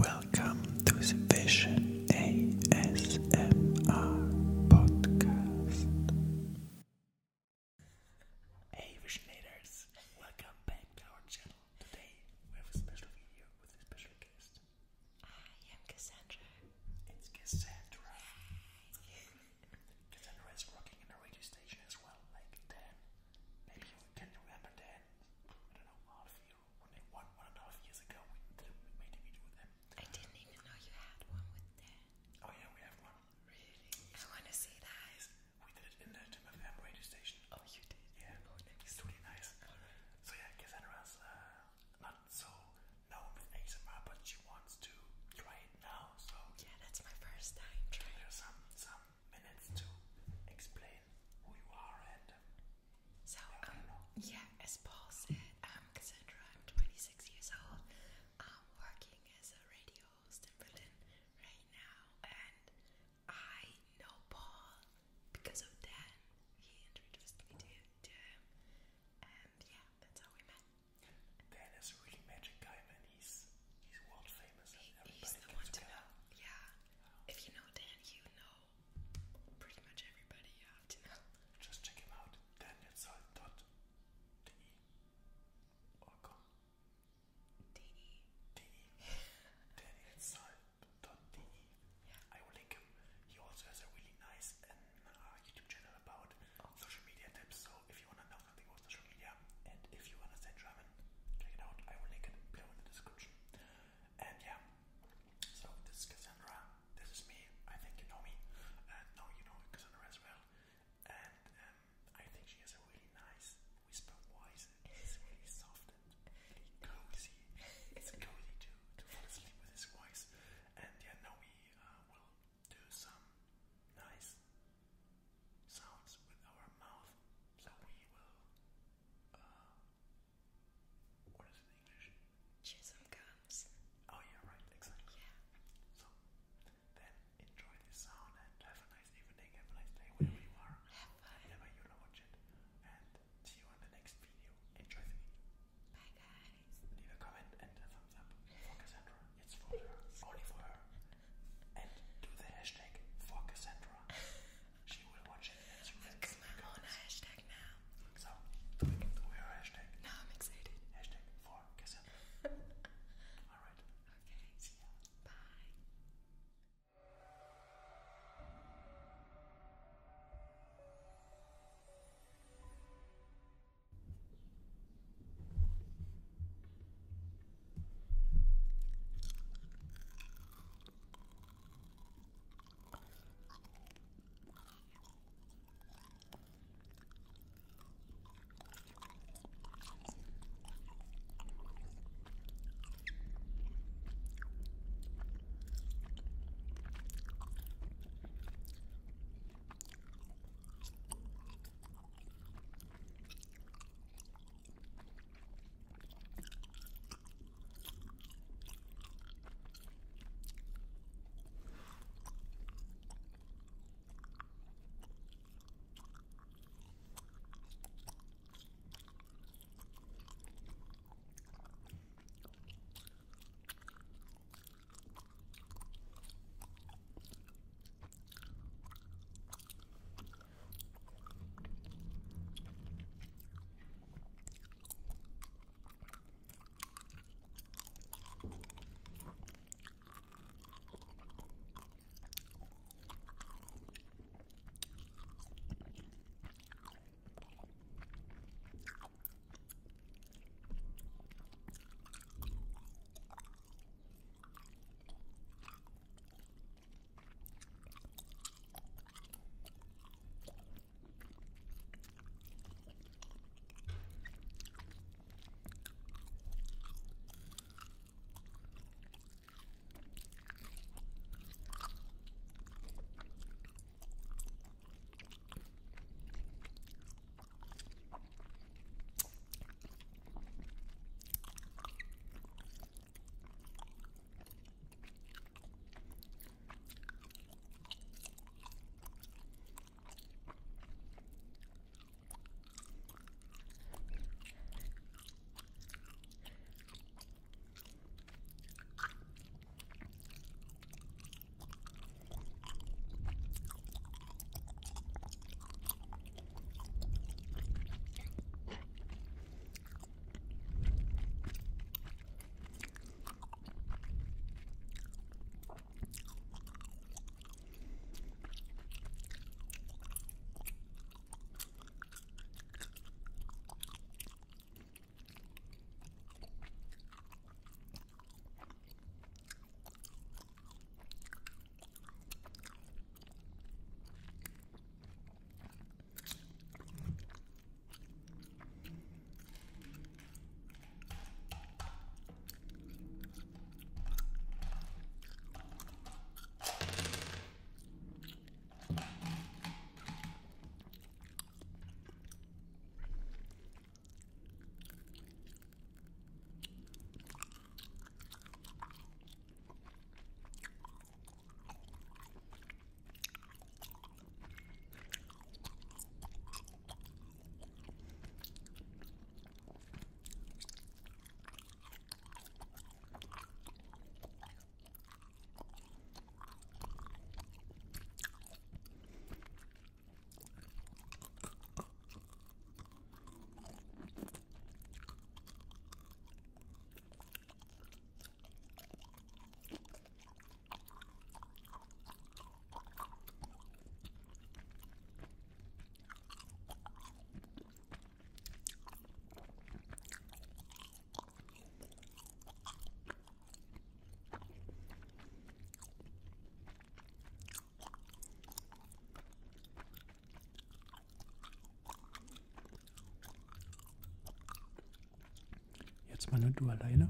Welcome to the Vision erstmal nur du alleine.